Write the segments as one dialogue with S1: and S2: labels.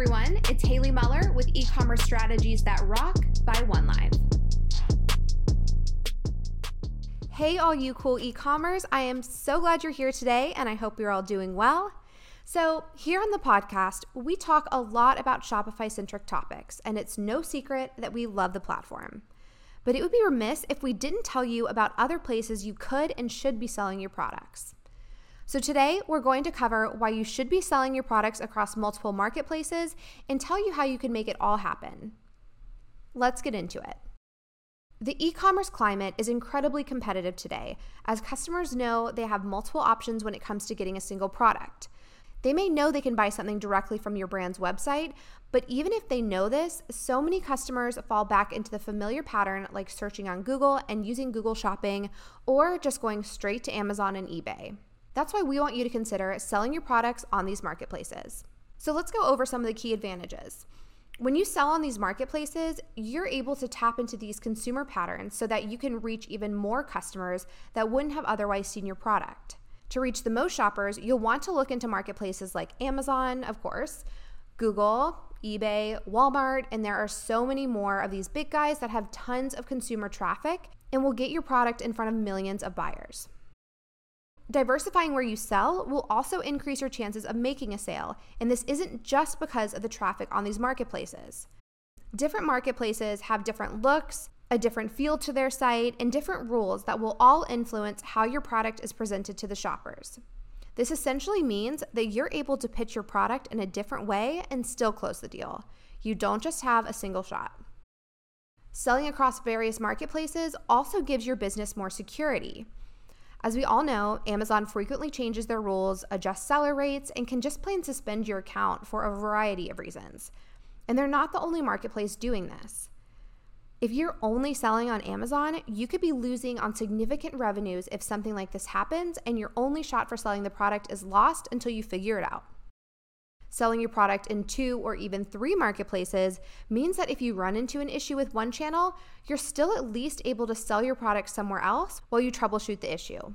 S1: everyone. It's Haley Muller with e commerce strategies that rock by OneLive. Hey, all you cool e commerce. I am so glad you're here today, and I hope you're all doing well. So, here on the podcast, we talk a lot about Shopify centric topics, and it's no secret that we love the platform. But it would be remiss if we didn't tell you about other places you could and should be selling your products. So, today we're going to cover why you should be selling your products across multiple marketplaces and tell you how you can make it all happen. Let's get into it. The e commerce climate is incredibly competitive today, as customers know they have multiple options when it comes to getting a single product. They may know they can buy something directly from your brand's website, but even if they know this, so many customers fall back into the familiar pattern like searching on Google and using Google Shopping or just going straight to Amazon and eBay. That's why we want you to consider selling your products on these marketplaces. So let's go over some of the key advantages. When you sell on these marketplaces, you're able to tap into these consumer patterns so that you can reach even more customers that wouldn't have otherwise seen your product. To reach the most shoppers, you'll want to look into marketplaces like Amazon, of course, Google, eBay, Walmart, and there are so many more of these big guys that have tons of consumer traffic and will get your product in front of millions of buyers. Diversifying where you sell will also increase your chances of making a sale, and this isn't just because of the traffic on these marketplaces. Different marketplaces have different looks, a different feel to their site, and different rules that will all influence how your product is presented to the shoppers. This essentially means that you're able to pitch your product in a different way and still close the deal. You don't just have a single shot. Selling across various marketplaces also gives your business more security. As we all know, Amazon frequently changes their rules, adjusts seller rates, and can just plain suspend your account for a variety of reasons. And they're not the only marketplace doing this. If you're only selling on Amazon, you could be losing on significant revenues if something like this happens and your only shot for selling the product is lost until you figure it out. Selling your product in two or even three marketplaces means that if you run into an issue with one channel, you're still at least able to sell your product somewhere else while you troubleshoot the issue.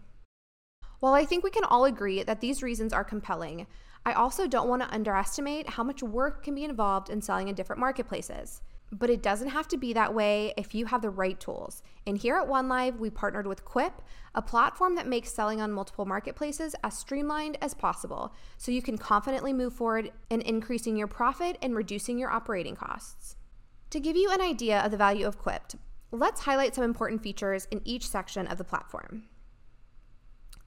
S1: While I think we can all agree that these reasons are compelling, I also don't want to underestimate how much work can be involved in selling in different marketplaces. But it doesn't have to be that way if you have the right tools. And here at OneLive, we partnered with Quipt, a platform that makes selling on multiple marketplaces as streamlined as possible so you can confidently move forward in increasing your profit and reducing your operating costs. To give you an idea of the value of Quipt, let's highlight some important features in each section of the platform.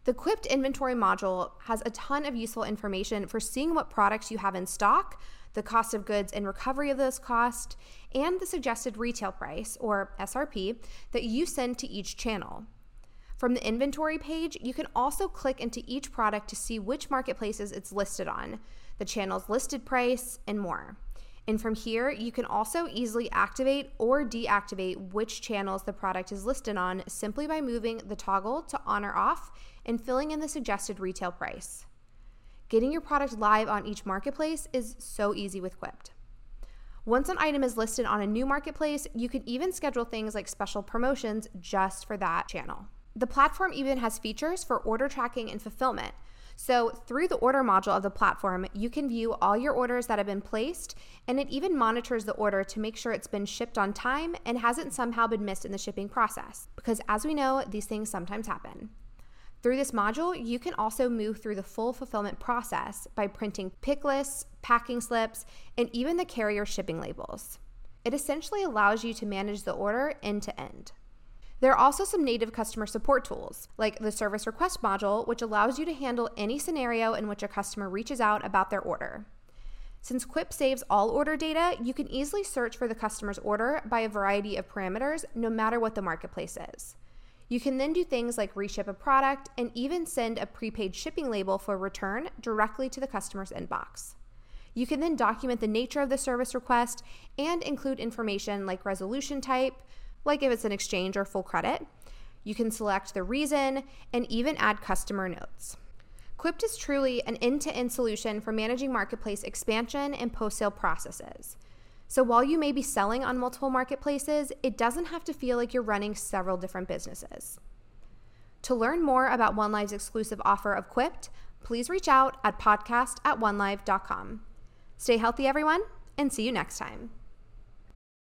S1: The Quipt inventory module has a ton of useful information for seeing what products you have in stock, the cost of goods and recovery of those costs, and the suggested retail price, or SRP, that you send to each channel. From the inventory page, you can also click into each product to see which marketplaces it's listed on, the channel's listed price, and more. And from here, you can also easily activate or deactivate which channels the product is listed on simply by moving the toggle to on or off and filling in the suggested retail price. Getting your product live on each marketplace is so easy with Quipt. Once an item is listed on a new marketplace, you can even schedule things like special promotions just for that channel. The platform even has features for order tracking and fulfillment. So, through the order module of the platform, you can view all your orders that have been placed, and it even monitors the order to make sure it's been shipped on time and hasn't somehow been missed in the shipping process. Because, as we know, these things sometimes happen. Through this module, you can also move through the full fulfillment process by printing pick lists, packing slips, and even the carrier shipping labels. It essentially allows you to manage the order end to end. There are also some native customer support tools, like the service request module, which allows you to handle any scenario in which a customer reaches out about their order. Since Quipt saves all order data, you can easily search for the customer's order by a variety of parameters, no matter what the marketplace is. You can then do things like reship a product and even send a prepaid shipping label for return directly to the customer's inbox. You can then document the nature of the service request and include information like resolution type, like if it's an exchange or full credit. You can select the reason and even add customer notes. Quipt is truly an end to end solution for managing marketplace expansion and post sale processes. So while you may be selling on multiple marketplaces, it doesn't have to feel like you're running several different businesses. To learn more about OneLive's exclusive offer of Quipt, please reach out at podcast at onelive.com. Stay healthy, everyone, and see you next time.